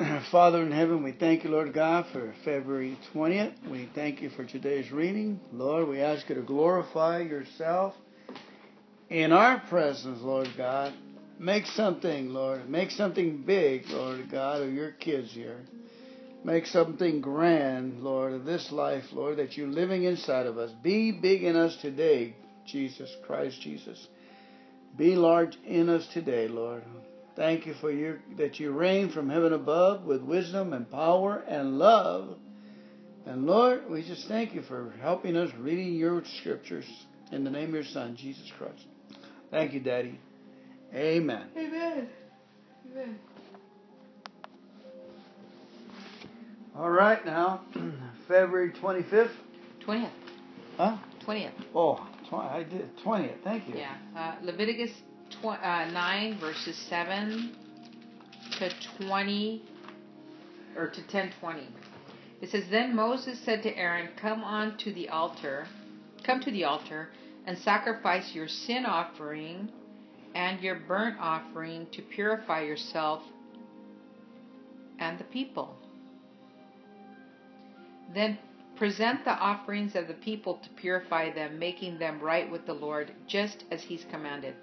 Father in heaven, we thank you, Lord God, for February 20th. We thank you for today's reading. Lord, we ask you to glorify yourself in our presence, Lord God. Make something, Lord. Make something big, Lord God, of your kids here. Make something grand, Lord, of this life, Lord, that you're living inside of us. Be big in us today, Jesus Christ, Jesus. Be large in us today, Lord. Thank you for your that you reign from heaven above with wisdom and power and love. And Lord, we just thank you for helping us reading your scriptures in the name of your Son, Jesus Christ. Thank you, Daddy. Amen. Amen. Amen. All right, now, February 25th. 20th. Huh? 20th. Oh, tw- I did 20th. Thank you. Yeah. Uh, Leviticus tw- uh, 9, verses 7 to 20, or to 1020. It says, Then Moses said to Aaron, Come on to the altar, come to the altar, and sacrifice your sin offering and your burnt offering to purify yourself and the people. Then present the offerings of the people to purify them, making them right with the Lord, just as he's commanded.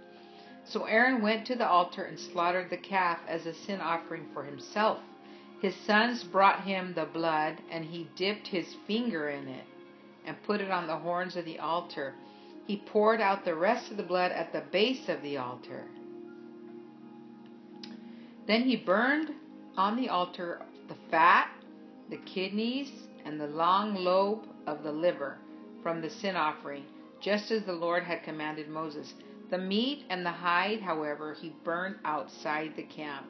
So Aaron went to the altar and slaughtered the calf as a sin offering for himself. His sons brought him the blood, and he dipped his finger in it and put it on the horns of the altar. He poured out the rest of the blood at the base of the altar. Then he burned on the altar the fat, the kidneys, and the long lobe of the liver from the sin offering, just as the Lord had commanded Moses. The meat and the hide, however, he burned outside the camp.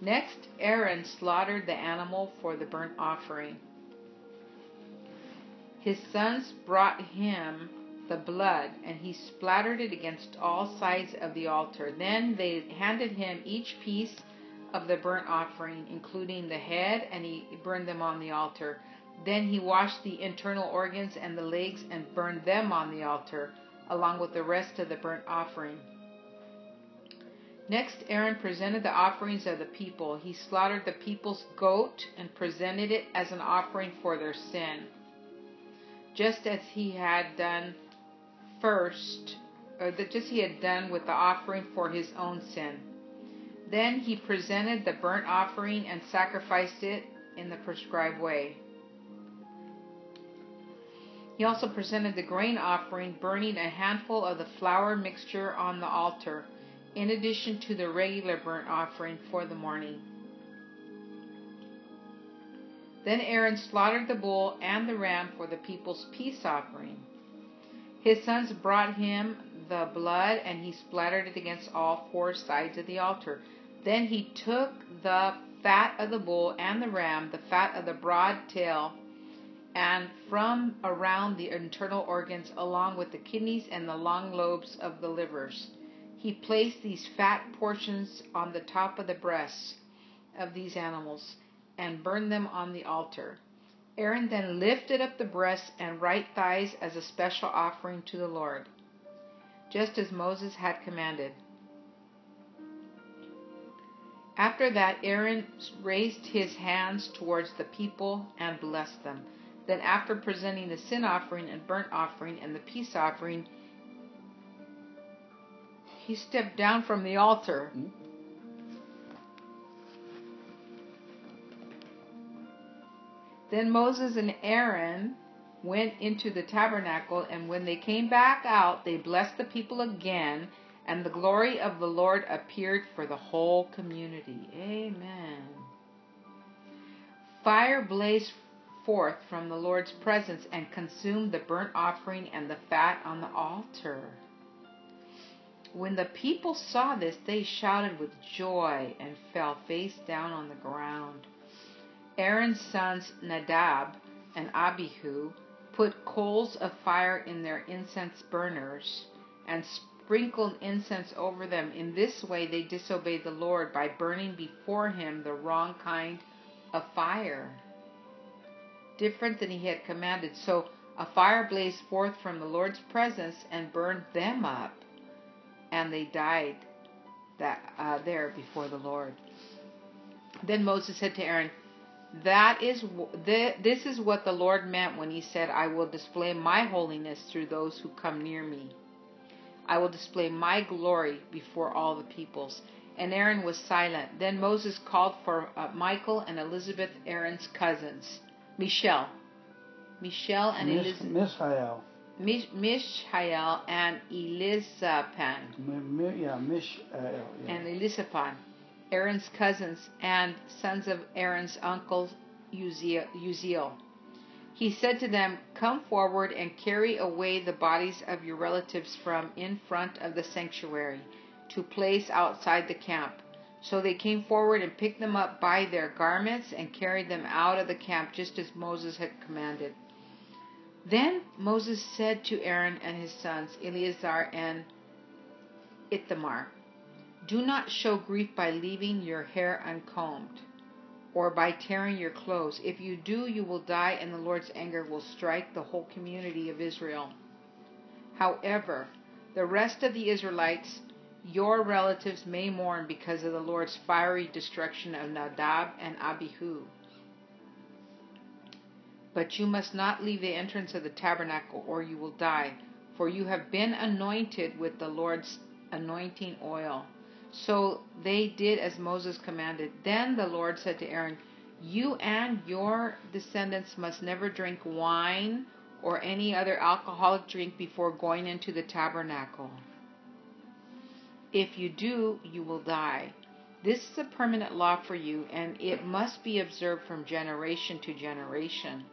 Next, Aaron slaughtered the animal for the burnt offering. His sons brought him the blood, and he splattered it against all sides of the altar. Then they handed him each piece of the burnt offering, including the head, and he burned them on the altar. Then he washed the internal organs and the legs and burned them on the altar, along with the rest of the burnt offering. Next, Aaron presented the offerings of the people. He slaughtered the people's goat and presented it as an offering for their sin, just as he had done first, or that just he had done with the offering for his own sin. Then he presented the burnt offering and sacrificed it in the prescribed way. He also presented the grain offering, burning a handful of the flour mixture on the altar, in addition to the regular burnt offering for the morning. Then Aaron slaughtered the bull and the ram for the people's peace offering. His sons brought him the blood, and he splattered it against all four sides of the altar. Then he took the fat of the bull and the ram, the fat of the broad tail, and from around the internal organs, along with the kidneys and the long lobes of the livers. He placed these fat portions on the top of the breasts of these animals and burned them on the altar. Aaron then lifted up the breasts and right thighs as a special offering to the Lord, just as Moses had commanded. After that, Aaron raised his hands towards the people and blessed them. Then, after presenting the sin offering and burnt offering and the peace offering, he stepped down from the altar. Hmm? Then Moses and Aaron went into the tabernacle, and when they came back out, they blessed the people again, and the glory of the Lord appeared for the whole community. Amen. Fire blazed forth from the Lord's presence and consumed the burnt offering and the fat on the altar. When the people saw this, they shouted with joy and fell face down on the ground. Aaron's sons Nadab and Abihu put coals of fire in their incense burners and sprinkled incense over them. In this way, they disobeyed the Lord by burning before him the wrong kind of fire, different than he had commanded. So a fire blazed forth from the Lord's presence and burned them up, and they died that uh, there before the Lord. Then Moses said to Aaron, that is this is what the Lord meant when he said, I will display my holiness through those who come near me. I will display my glory before all the peoples. And Aaron was silent. Then Moses called for uh, Michael and Elizabeth, Aaron's cousins. Michelle. Michelle and Mish, Elizabeth. Mishael. Mish, Mishael and Elizaphan. Mi- yeah, Mishael. Yeah. And Elizaphan. Aaron's cousins and sons of Aaron's uncle Uzziel. He said to them, Come forward and carry away the bodies of your relatives from in front of the sanctuary to place outside the camp. So they came forward and picked them up by their garments and carried them out of the camp just as Moses had commanded. Then Moses said to Aaron and his sons, Eleazar and Ithamar, do not show grief by leaving your hair uncombed or by tearing your clothes. If you do, you will die, and the Lord's anger will strike the whole community of Israel. However, the rest of the Israelites, your relatives, may mourn because of the Lord's fiery destruction of Nadab and Abihu. But you must not leave the entrance of the tabernacle, or you will die, for you have been anointed with the Lord's anointing oil. So they did as Moses commanded. Then the Lord said to Aaron, You and your descendants must never drink wine or any other alcoholic drink before going into the tabernacle. If you do, you will die. This is a permanent law for you, and it must be observed from generation to generation.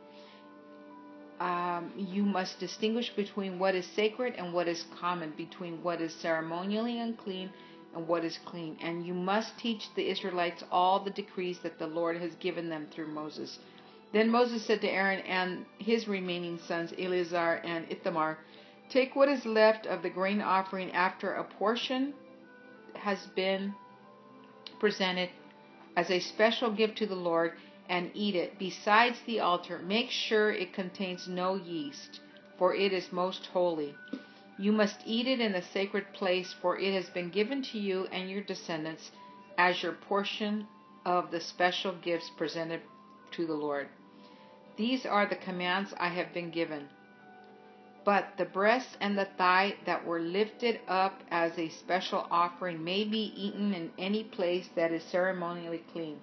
Um, you must distinguish between what is sacred and what is common, between what is ceremonially unclean and what is clean. And you must teach the Israelites all the decrees that the Lord has given them through Moses. Then Moses said to Aaron and his remaining sons, Eleazar and Ithamar, Take what is left of the grain offering after a portion has been presented as a special gift to the Lord and eat it. Besides the altar, make sure it contains no yeast, for it is most holy. You must eat it in the sacred place, for it has been given to you and your descendants as your portion of the special gifts presented to the Lord. These are the commands I have been given. But the breast and the thigh that were lifted up as a special offering may be eaten in any place that is ceremonially clean.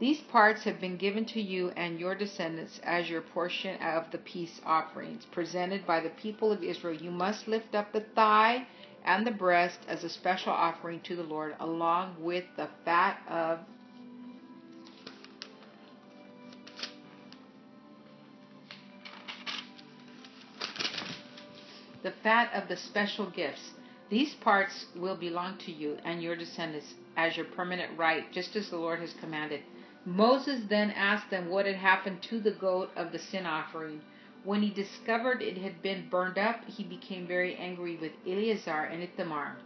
These parts have been given to you and your descendants as your portion of the peace offerings presented by the people of Israel. You must lift up the thigh and the breast as a special offering to the Lord, along with the fat of the fat of the special gifts. These parts will belong to you and your descendants as your permanent right, just as the Lord has commanded. Moses then asked them what had happened to the goat of the sin offering. When he discovered it had been burned up, he became very angry with Eleazar and Ithamar.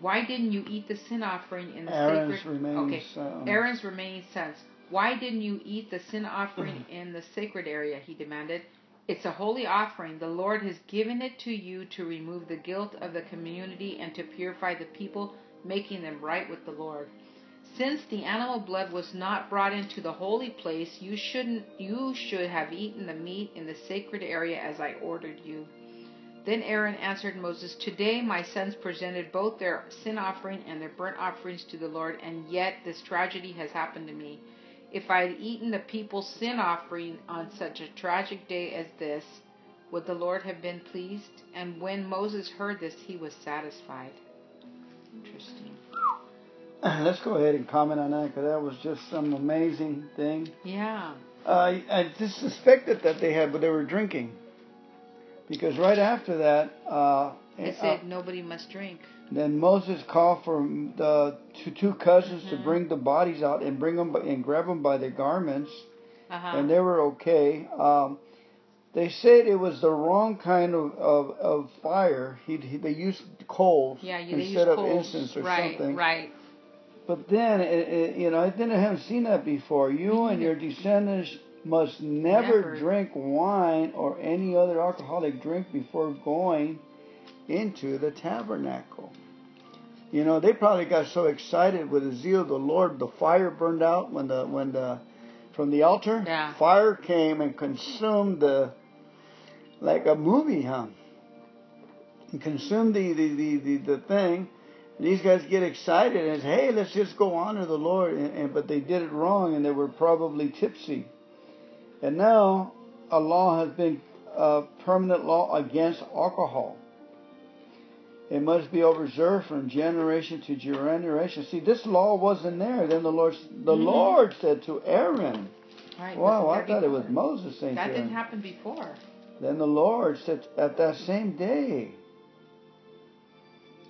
Why didn't you eat the sin offering in the Aaron's sacred? remaining okay, son. Aaron's remaining sons. Why didn't you eat the sin offering in the sacred area? He demanded. It's a holy offering. The Lord has given it to you to remove the guilt of the community and to purify the people, making them right with the Lord. Since the animal blood was not brought into the holy place, you shouldn't you should have eaten the meat in the sacred area as I ordered you. Then Aaron answered Moses, Today my sons presented both their sin offering and their burnt offerings to the Lord, and yet this tragedy has happened to me. If I had eaten the people's sin offering on such a tragic day as this, would the Lord have been pleased? And when Moses heard this, he was satisfied. Interesting. Let's go ahead and comment on that because that was just some amazing thing. Yeah. Uh, I just suspected that they had, but they were drinking. Because right after that, uh, It uh, said nobody must drink. Then Moses called for the two, two cousins to Mhm. bring the bodies out and bring them and grab them by their garments, Uh-huh. and they were okay. Um, they said it was the wrong kind of of, of fire. He, he they used coals yeah, instead of coals. incense or right, something. Right, But then, it, it, you know, I didn't have seen that before. You and your descendants must never, Never. drink wine or any other alcoholic drink before going into the tabernacle. You know, they probably got so excited with the zeal of the Lord, the fire burned out when the when the from the altar. Yeah. Fire came and consumed the like a movie, huh? And consumed the the, the, the, the thing. These guys get excited and say, "Hey, let's just go honor the Lord," and, and but they did it wrong, and they were probably tipsy. And now a law has been a permanent law against alcohol. It must be observed from generation to generation. See, this law wasn't there. Then the Lord, the Mhm. Lord said to Aaron, Right. "Wow, I thought it was. Moses saying That didn't Aaron." happen before. Then the Lord said at that same day.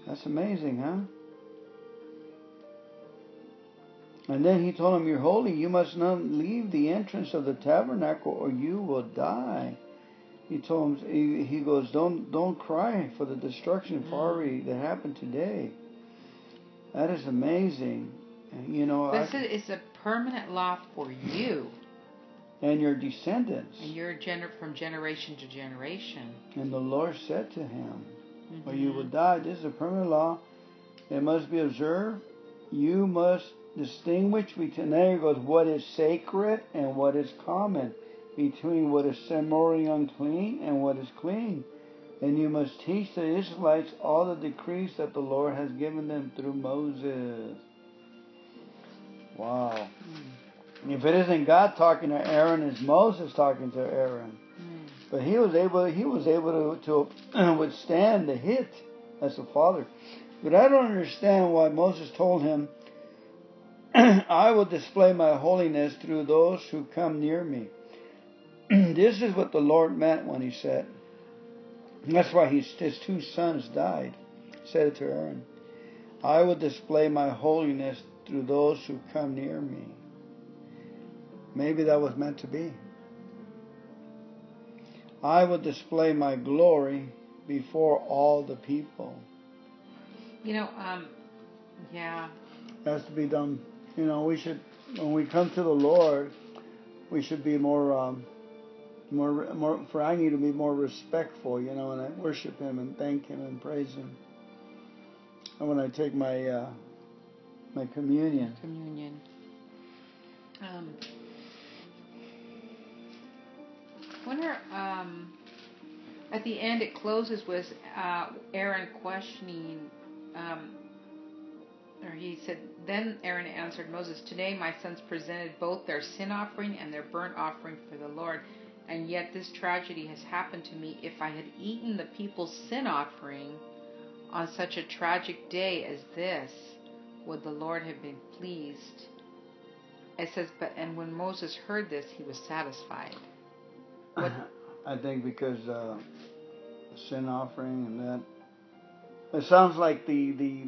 That's amazing, huh? And then he told him, You're holy, you must not leave the entrance of the tabernacle or you will die. He told him he, he goes, Don't don't cry for the destruction fiery mm-hmm. that happened today. That is amazing. And, You know, This I, is, a permanent law for you, and your descendants. and you're gener- from generation to generation. And the Lord said to him, or you will mm-hmm. die. This is a permanent law. It must be observed. You must distinguish between there goes what is sacred and what is common, between what is ceremonially unclean and what is clean. And you must teach the Israelites all the decrees that the Lord has given them through Moses. Wow. Mm. If it isn't God talking to Aaron, it's Moses talking to Aaron. Mm. But he was able he was able to, to withstand the hit as a father. But I don't understand why Moses told him, I will display my holiness through those who come near me. this is what the Lord meant when he said, that's why his, his two sons died. He said it to Aaron. I will display my holiness through those who come near me. Maybe that was meant to be. I will display my glory before all the people. You know, um, yeah. Has to be done. You know, we should when we come to the Lord, we should be more, um, more, more. For I need to be more respectful. You know, and I worship Him and thank Him and praise Him. And when I take my uh, my communion, communion. Um, wonder, um, at the end it closes with uh, Aaron questioning, um, or he said, Then Aaron answered Moses, Today my sons presented both their sin offering and their burnt offering for the Lord, and yet this tragedy has happened to me. If I had eaten the people's sin offering on such a tragic day as this, would the Lord have been pleased? It says, but and when Moses heard this, he was satisfied. What- I think because uh, the sin offering and that. It sounds like the, the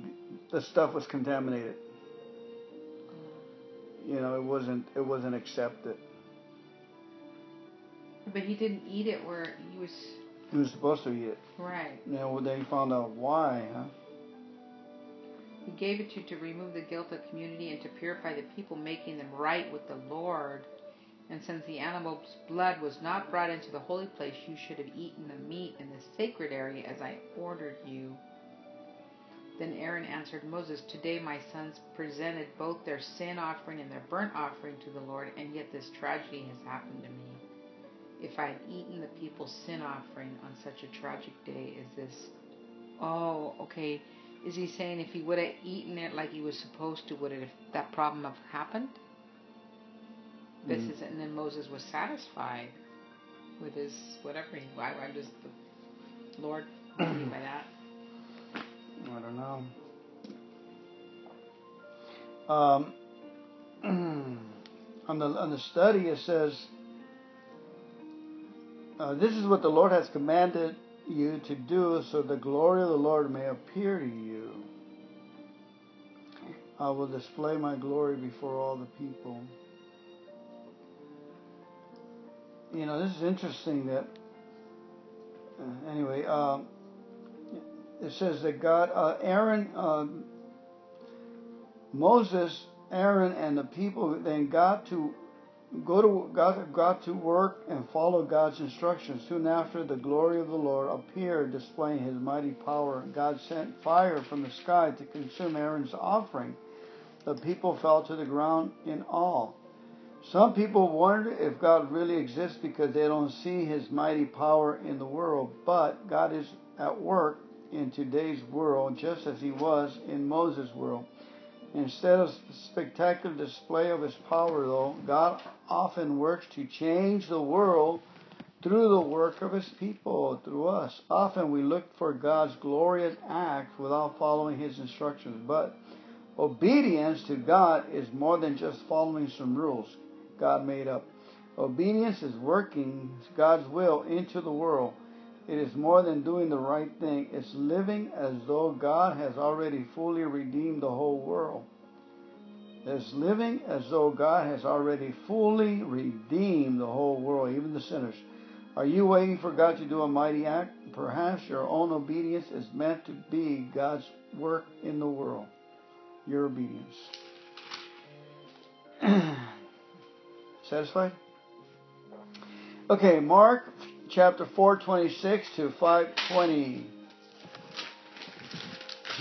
the stuff was contaminated. You know, it wasn't it wasn't accepted. But he didn't eat it where he was He was supposed to eat it. right. Now then he found out why, huh? He gave it to you to remove the guilt of the community and to purify the people, making them right with the Lord. And since the animal's blood was not brought into the holy place, you should have eaten the meat in the sacred area as I ordered you. Then Aaron answered Moses, Today my sons presented both their sin offering and their burnt offering to the Lord, and yet this tragedy has happened to me. If I had eaten the people's sin offering on such a tragic day as this. Oh, okay. Is he saying if he would have eaten it like he was supposed to, would it have, that problem have happened? This Mhm. is, and then Moses was satisfied with his whatever. He, I, I'm just the Lord what do you mean by that. I don't know. Um, on the on the study it says, uh, "This is what the Lord has commanded you to do, so the glory of the Lord may appear to you. I will display my glory before all the people." You know, this is interesting. That uh, anyway. Um, it says that God, uh, Aaron, uh, Moses, Aaron, and the people then got to go to God, got to work and follow God's instructions. Soon after, the glory of the Lord appeared, displaying His mighty power. God sent fire from the sky to consume Aaron's offering. The people fell to the ground in awe. Some people wonder if God really exists because they don't see His mighty power in the world. But God is at work in today's world just as He was in Moses' world. Instead of spectacular display of his power, though, God often works to change the world through the work of his people, through us. Often we look for God's glorious acts without following his instructions. But obedience to God is more than just following some rules God made up. Obedience is working God's will into the world. It is more than doing the right thing. It's living as though God has already fully redeemed the whole world. It's living as though God has already fully redeemed the whole world, even the sinners. Are you waiting for God to do a mighty act? Perhaps your own obedience is meant to be God's work in the world. Your obedience. Satisfied? Okay, Mark chapter 426 to 520.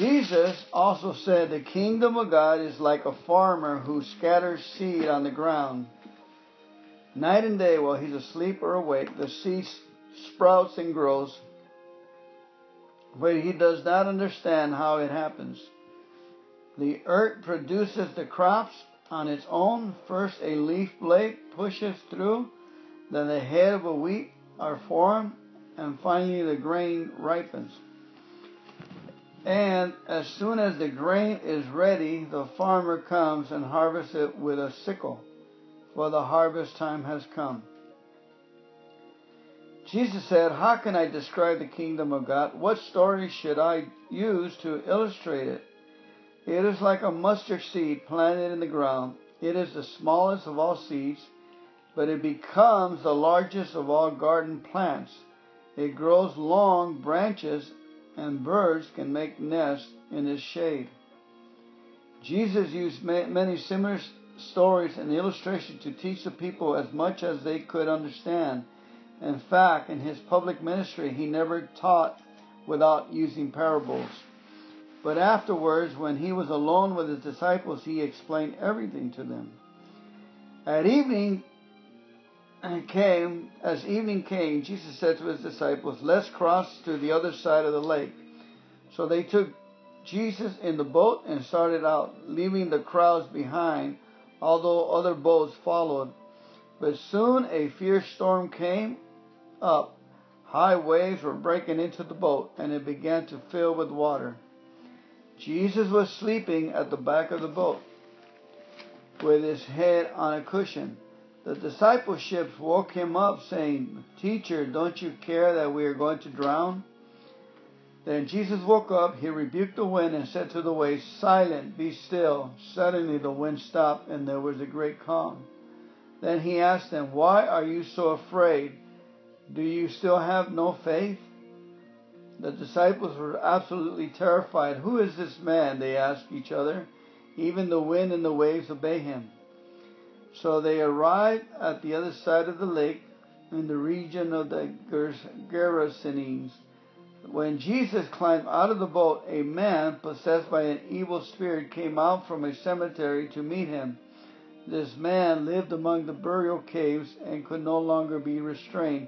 Jesus also said the kingdom of God is like a farmer who scatters seed on the ground. Night and day while he's asleep or awake, the seed sprouts and grows, but he does not understand how it happens. The earth produces the crops on its own. First, a leaf blade pushes through, then the head of a wheat are formed, and finally the grain ripens. And as soon as the grain is ready, the farmer comes and harvests it with a sickle, for the harvest time has come. Jesus said, How can I describe the kingdom of God? What story should I use to illustrate it? It is like a mustard seed planted in the ground. It is the smallest of all seeds but it becomes the largest of all garden plants. It grows long branches, and birds can make nests in its shade. Jesus used many similar stories and illustrations to teach the people as much as they could understand. In fact, in his public ministry, he never taught without using parables. But afterwards, when he was alone with his disciples, he explained everything to them. At evening, and came, as evening came, Jesus said to his disciples, Let's cross to the other side of the lake. So they took Jesus in the boat and started out, leaving the crowds behind, although other boats followed. But soon a fierce storm came up. High waves were breaking into the boat, and it began to fill with water. Jesus was sleeping at the back of the boat with his head on a cushion. The discipleship woke him up, saying, Teacher, don't you care that we are going to drown? Then Jesus woke up, he rebuked the wind, and said to the waves, Silent, be still. Suddenly the wind stopped, and there was a great calm. Then he asked them, Why are you so afraid? Do you still have no faith? The disciples were absolutely terrified. Who is this man? They asked each other. Even the wind and the waves obey him. So they arrived at the other side of the lake in the region of the Gerasenes. When Jesus climbed out of the boat, a man possessed by an evil spirit came out from a cemetery to meet him. This man lived among the burial caves and could no longer be restrained,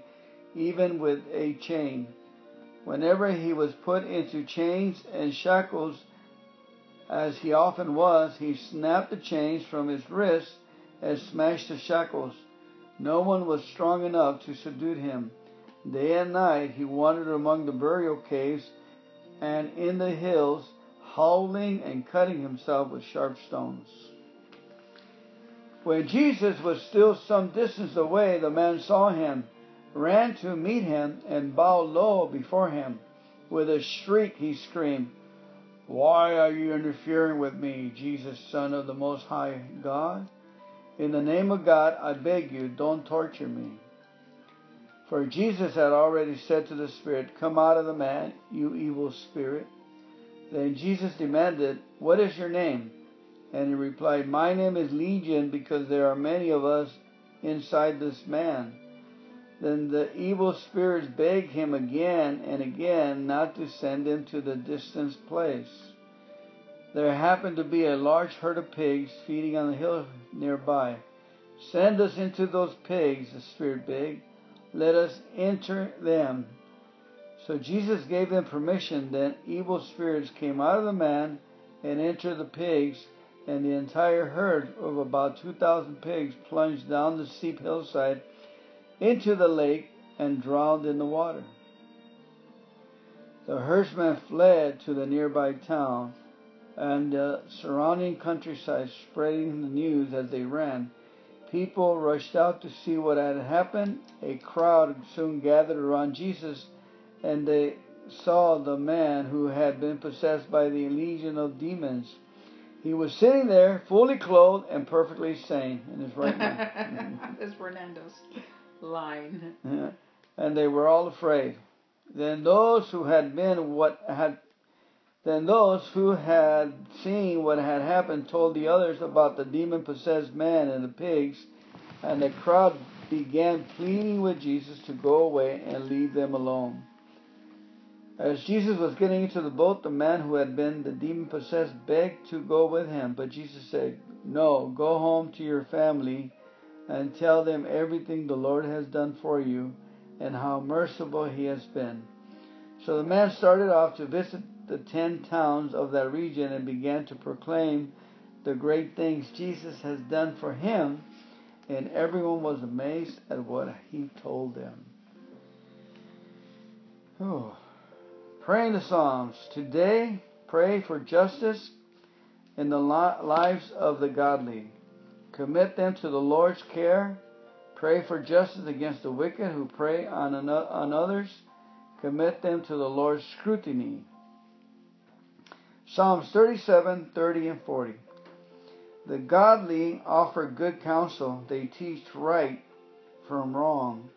even with a chain. Whenever he was put into chains and shackles, as he often was, he snapped the chains from his wrists and smashed the shackles. No one was strong enough to subdue him. Day and night he wandered among the burial caves and in the hills, howling and cutting himself with sharp stones. When Jesus was still some distance away, the man saw him, ran to meet him, and bowed low before him. With a shriek he screamed, Why are you interfering with me, Jesus, Son of the Most High God? In the name of God, I beg you, don't torture me. For Jesus had already said to the spirit, Come out of the man, you evil spirit. Then Jesus demanded, What is your name? And he replied, My name is Legion, because there are many of us inside this man. Then the evil spirits begged him again and again not to send him to the distant place. There happened to be a large herd of pigs feeding on the hill nearby. Send us into those pigs, the spirit begged. Let us enter them. So Jesus gave them permission. Then evil spirits came out of the man and entered the pigs, and the entire herd of about 2,000 pigs plunged down the steep hillside into the lake and drowned in the water. The herdsmen fled to the nearby town and the surrounding countryside, spreading the news as they ran. People rushed out to see what had happened. A crowd soon gathered around Jesus, and they saw the man who had been possessed by the legion of demons. He was sitting there, fully clothed and perfectly sane in his right mind. That's Fernando's line. Yeah. And they were all afraid. Then those who had been what had then those who had seen what had happened told the others about the demon possessed man and the pigs, and the crowd began pleading with Jesus to go away and leave them alone. As Jesus was getting into the boat, the man who had been the demon possessed begged to go with him, but Jesus said, No, go home to your family and tell them everything the Lord has done for you and how merciful he has been. So the man started off to visit the ten towns of that region and began to proclaim the great things Jesus has done for him, and everyone was amazed at what he told them. Oh. Praying the Psalms. Today, pray for justice in the lives of the godly. Commit them to the Lord's care. Pray for justice against the wicked who prey on, on others. Commit them to the Lord's scrutiny. Psalms 37, 30, and 40. The godly offer good counsel. They teach right from wrong.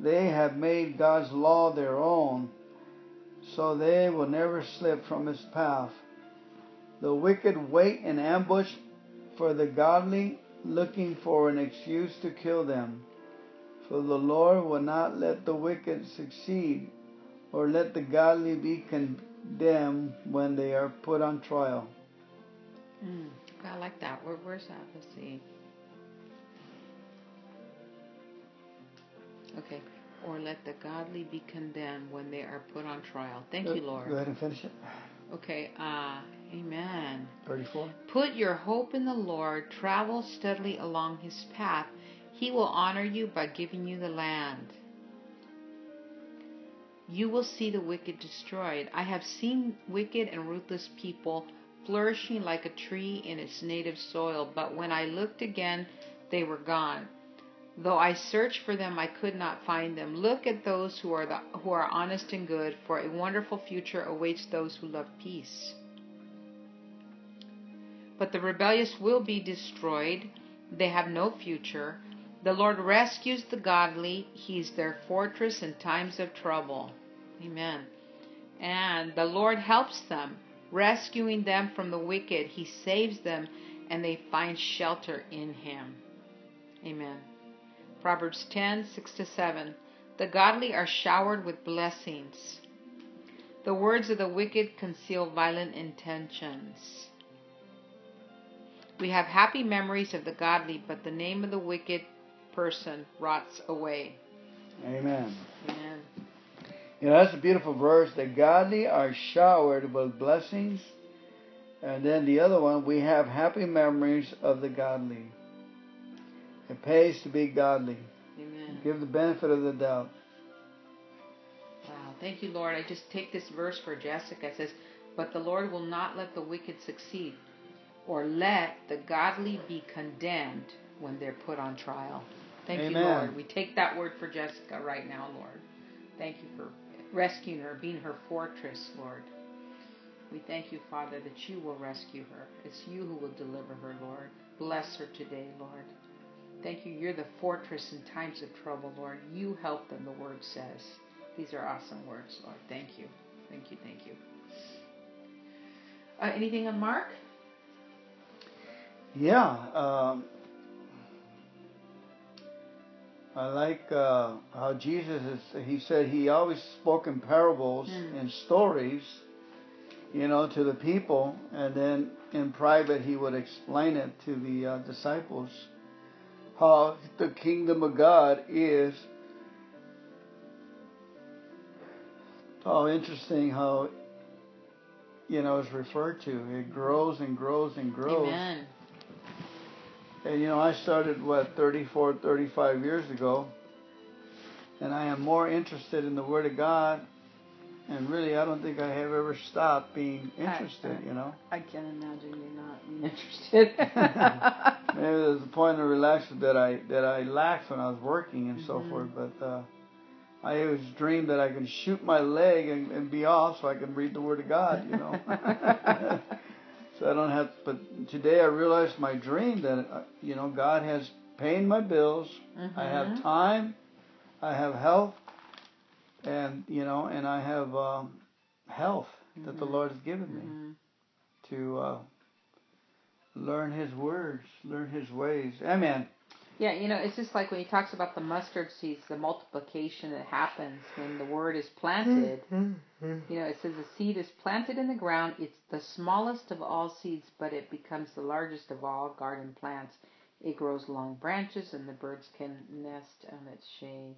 They have made God's law their own, so they will never slip from his path. The wicked wait in ambush for the godly, looking for an excuse to kill them. For the Lord will not let the wicked succeed, or let the godly be condemned them when they are put on trial. Mm, I like that. Where, where's that? Let's see. Okay. Or let the godly be condemned when they are put on trial. Thank you, Lord. Go ahead and finish it. Okay. Uh, amen. 34. Put your hope in the Lord. Travel steadily along his path. He will honor you by giving you the land you will see the wicked destroyed. I have seen wicked and ruthless people flourishing like a tree in its native soil, but when I looked again, they were gone. Though I searched for them, I could not find them. Look at those who are the, who are honest and good, for a wonderful future awaits those who love peace. But the rebellious will be destroyed. They have no future. The Lord rescues the godly. He's their fortress in times of trouble. Amen. And the Lord helps them, rescuing them from the wicked. He saves them, and they find shelter in Him. Amen. Proverbs 10 6 to 7. The godly are showered with blessings. The words of the wicked conceal violent intentions. We have happy memories of the godly, but the name of the wicked person rots away. Amen. Amen. You know, that's a beautiful verse. The godly are showered with blessings. And then the other one, we have happy memories of the godly. It pays to be godly. Amen. Give the benefit of the doubt. Wow. Thank you, Lord. I just take this verse for Jessica. It says, But the Lord will not let the wicked succeed, or let the godly be condemned when they're put on trial. Thank Amen. you, Lord. We take that word for Jessica right now, Lord. Thank you for rescuing her, being her fortress, Lord. We thank you, Father, that you will rescue her. It's you who will deliver her, Lord. Bless her today, Lord. Thank you. You're the fortress in times of trouble, Lord. You help them, the word says. These are awesome words, Lord. Thank you. Thank you. Thank you. Uh, anything on Mark? Yeah. Um, I like uh, how Jesus is. He said he always spoke in parables Mm. and stories, you know, to the people, and then in private he would explain it to the uh, disciples. How the kingdom of God is. How interesting how you know it's referred to. It grows and grows and grows. Amen. And you know, I started what 34, 35 years ago, and I am more interested in the Word of God. And really, I don't think I have ever stopped being interested. You know, I can imagine you're not being interested. maybe there's a point of relaxation that I that I lacked when I was working and so Mhm. forth. But uh, I always dreamed that I can shoot my leg and, and be off, so I can read the Word of God. You know. So I don't have. But today I realized my dream that uh, you know God has paying my bills. I have Mhm. time. I have health, and you know, and I have um, health that the Mhm. Lord has given me Mhm. to uh, learn His words, learn His ways. Amen. Yeah, you know, it's just like when he talks about the mustard seeds, the multiplication that happens when the word is planted. You know, it says the seed is planted in the ground. It's the smallest of all seeds, but it becomes the largest of all garden plants. It grows long branches, and the birds can nest on its shade.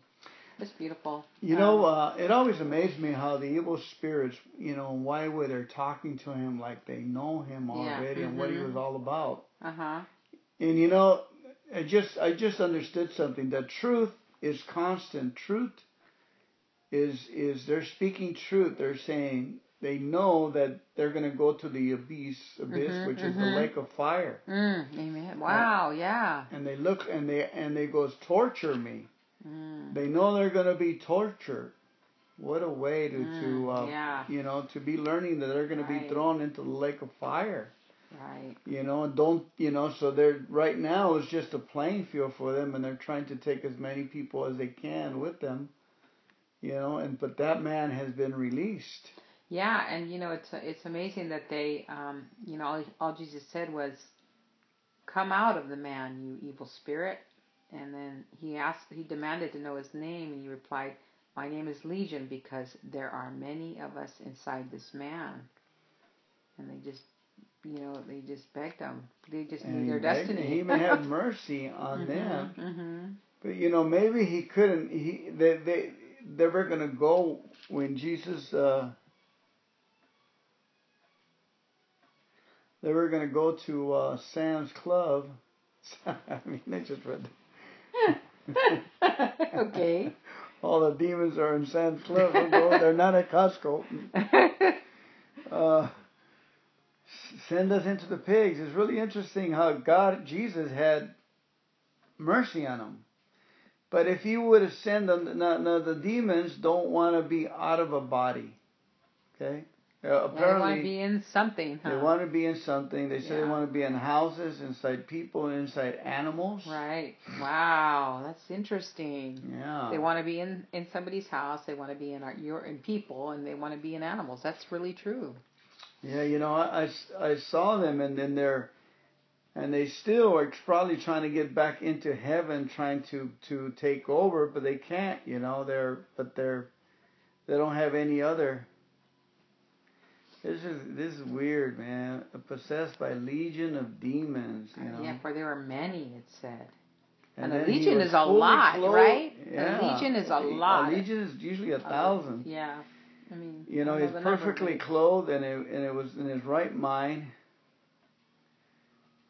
It's beautiful. You know, Um, uh, it always amazed me how the evil spirits, you know, why were they talking to him like they know him Yeah, already and what he mhm. was all about. uh huh. And you know, I just I just understood something. That truth is constant. Truth is is they're speaking truth. They're saying they know that they're going to go to the abyss, abyss, Mhm, which is the mhm. lake of fire. Mm, amen. Wow. Yeah. And they look and they and they goes torture me. Mm, They know they're going to be tortured. What a way to mm, to uh, yeah. you know to be learning that they're going to be thrown into the lake of fire. Right. you know, and don't, you know, so they're right now it's just a playing field for them, and they're trying to take as many people as they can with them, you know, and but that man has been released. Yeah, and you know it's it's amazing that they, um, you know, all, all Jesus said was, "Come out of the man, you evil spirit." And then he asked, he demanded to know his name, and he replied, "My name is Legion because there are many of us inside this man." And they just, you know, they just begged him. They just And knew their begged- destiny. He even had mercy on them, hmm but you know maybe he couldn't. He they they they were gonna go when Jesus. uh They were gonna go to uh, Sam's Club. I mean, I just read. okay. All the demons are in Sam's Club. They're not at Costco. Uh, send us into the pigs. It's really interesting how God, Jesus, had mercy on them. But if He would have sent them, now, now the demons don't want to be out of a body. Okay. Uh, Yeah, they want to be in something. Huh? they want to be in something. They say they want to be in houses, inside people, inside animals. Right. Wow, that's interesting. Yeah. They want to be in in somebody's house. They want to be in our your in people, and they want to be in animals. That's really true. Yeah, you know, I I saw them and then they're, and they still are probably trying to get back into heaven, trying to, to take over, but they can't, you know, they're, but they're, they don't have any other. This is, this is weird, man. Possessed by legion of demons, you know. Yeah, for there are many. It said. And and a legion is a lot, right? A legion is a lot. A legion is usually a thousand. Yeah. I mean, You know, he's number, perfectly clothed and it, and it was in his right mind.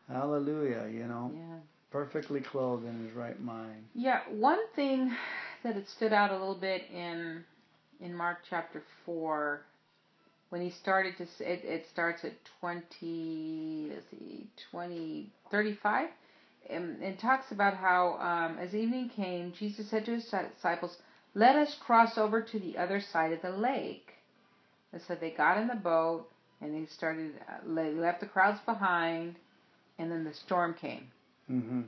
Hallelujah, you know. Yeah. Perfectly clothed in his right mind. Yeah, one thing that it stood out a little bit in in Mark chapter four, when he started to it, it starts at twenty let's see twenty thirty five, and it talks about how um, as evening came, Jesus said to his disciples, "Let us cross over to the other side of the lake." And so they got in the boat and they started. Uh, they left the crowds behind, and then the storm came. hmm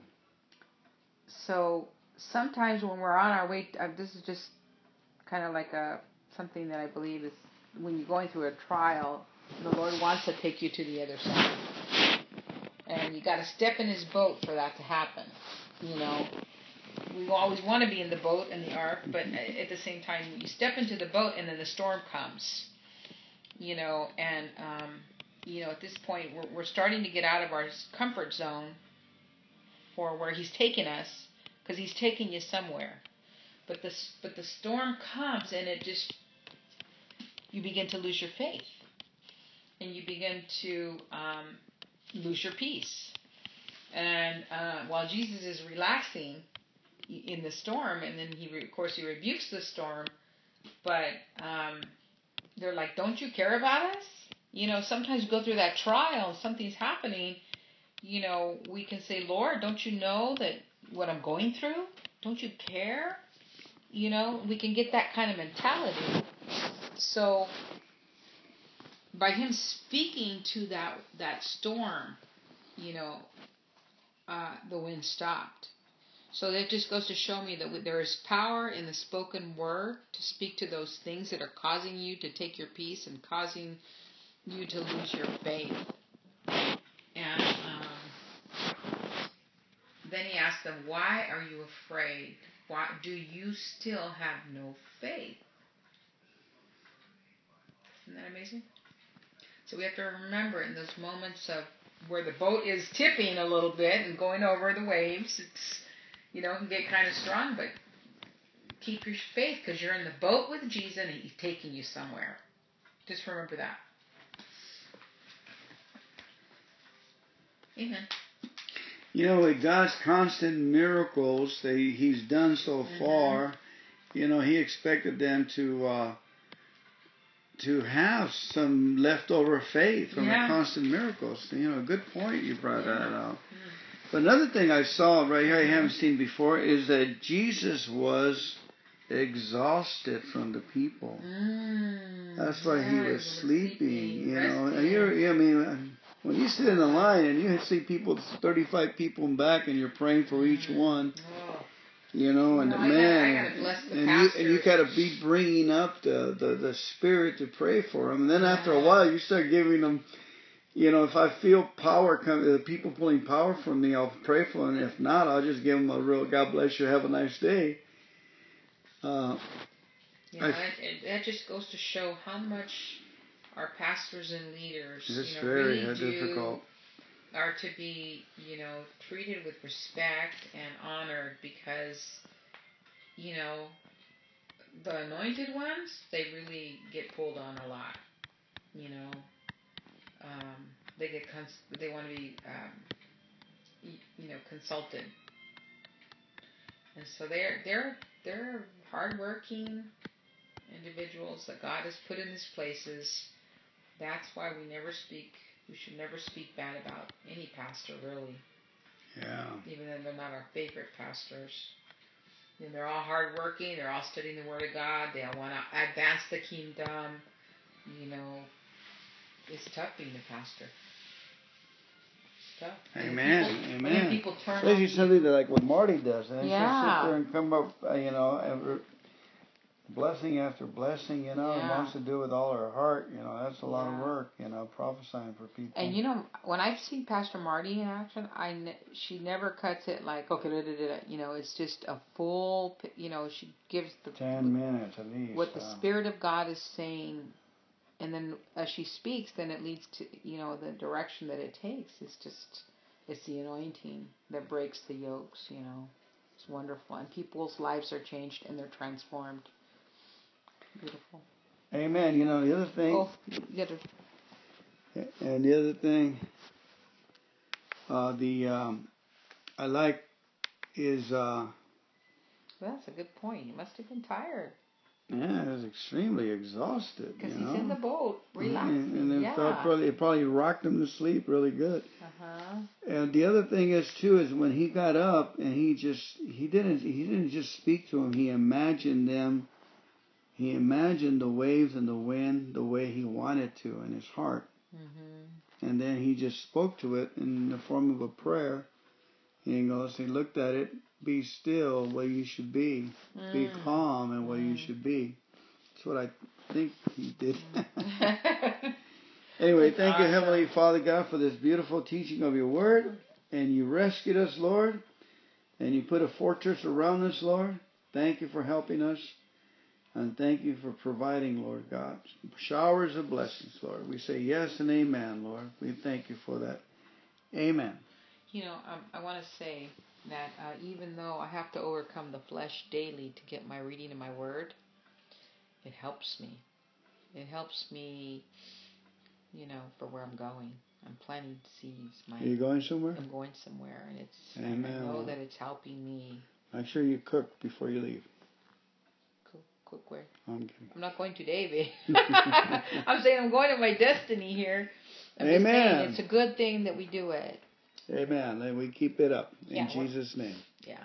So sometimes when we're on our way, uh, this is just kind of like a something that I believe is when you're going through a trial, the Lord wants to take you to the other side, and you got to step in His boat for that to happen. You know, we always want to be in the boat and the ark, but at the same time, you step into the boat and then the storm comes. You know, and um, you know, at this point, we're, we're starting to get out of our comfort zone for where He's taking us, because He's taking you somewhere. But the but the storm comes and it just you begin to lose your faith, and you begin to um, lose your peace. And uh, while Jesus is relaxing in the storm, and then he, of course, he rebukes the storm, but um, they're like, "Don't you care about us?" You know, sometimes we go through that trial, something's happening. You know, we can say, "Lord, don't you know that what I'm going through? Don't you care?" You know, we can get that kind of mentality. So, by him speaking to that that storm, you know, uh, the wind stopped. So that just goes to show me that there is power in the spoken word to speak to those things that are causing you to take your peace and causing you to lose your faith. And um, then he asked them, Why are you afraid? Why do you still have no faith? Isn't that amazing? So we have to remember in those moments of where the boat is tipping a little bit and going over the waves, it's you know, can get kind of strong, but keep your faith because you're in the boat with Jesus and He's taking you somewhere. Just remember that. Amen. You know, with God's constant miracles that He's done so mm-hmm. far, you know, He expected them to uh, to have some leftover faith from yeah. the constant miracles. You know, good point you brought yeah. that out. Mm-hmm. But another thing I saw right here I haven't seen before is that Jesus was exhausted from the people. Mm, That's why he was sleeping. You know, you're, I mean, when you sit in a line and you see people, 35 people in back, and you're praying for each mm. one. Oh. You know, and no, man, gotta, and you and you gotta be bringing up the, the the spirit to pray for them, and then after a while you start giving them you know, if I feel power come, uh, people pulling power from me, I'll pray for them. If not, I'll just give them a real God bless you, have a nice day. Uh, you know, I, it, that just goes to show how much our pastors and leaders, it's you know, very really difficult. are to be, you know, treated with respect and honored because, you know, the anointed ones, they really get pulled on a lot, you know um, they get cons- they want to be um, you know consulted, and so they're they're they're hardworking individuals that God has put in these places. That's why we never speak. We should never speak bad about any pastor, really. Yeah. Even though they're not our favorite pastors. And they're all hardworking. They're all studying the Word of God. They all want to advance the kingdom. You know, it's tough being a pastor. It's tough. Amen. People, Amen. People turn Especially something that like what Marty does. And yeah. sit there and come up, uh, you know, every, blessing after blessing, you know, yeah. and wants to do it with all her heart, you know, that's a lot yeah. of work, you know, prophesying for people. And you know, when I've seen Pastor Marty in action, I ne- she never cuts it like okay, da, da, da, you know, it's just a full, you know, she gives the ten minutes at least. What the Spirit of God is saying and then as she speaks, then it leads to you know the direction that it takes. It's just it's the anointing that breaks the yokes. You know, it's wonderful, and people's lives are changed and they're transformed. Beautiful. Amen. You know the other thing. Oh, the other. And the other thing, uh, the um, I like is. Uh, well, that's a good point. You must have been tired. Yeah, he was extremely exhausted. Because he's know? in the boat, relaxing. And, and then yeah. probably it probably rocked him to sleep really good. Uh-huh. And the other thing is too is when he got up and he just he didn't he didn't just speak to him. He imagined them. He imagined the waves and the wind the way he wanted to in his heart. Mm-hmm. And then he just spoke to it in the form of a prayer. And he goes, he looked at it be still where you should be. Mm. Be calm and where mm. you should be. That's what I think he did. anyway, thank awesome. you, Heavenly Father God, for this beautiful teaching of your word. And you rescued us, Lord. And you put a fortress around us, Lord. Thank you for helping us. And thank you for providing, Lord God, showers of blessings, Lord. We say yes and amen, Lord. We thank you for that. Amen. You know, um, I want to say that uh, even though I have to overcome the flesh daily to get my reading of my word, it helps me. It helps me, you know, for where I'm going. I'm planting seeds. My, Are you going somewhere? I'm going somewhere, and it's. Amen. I know that it's helping me. Make sure you cook before you leave. Cook, cook where? I'm kidding. I'm not going to David. I'm saying I'm going to my destiny here. I'm Amen. saying it's a good thing that we do it. Amen. And we keep it up in Yeah, Jesus' name. Yeah.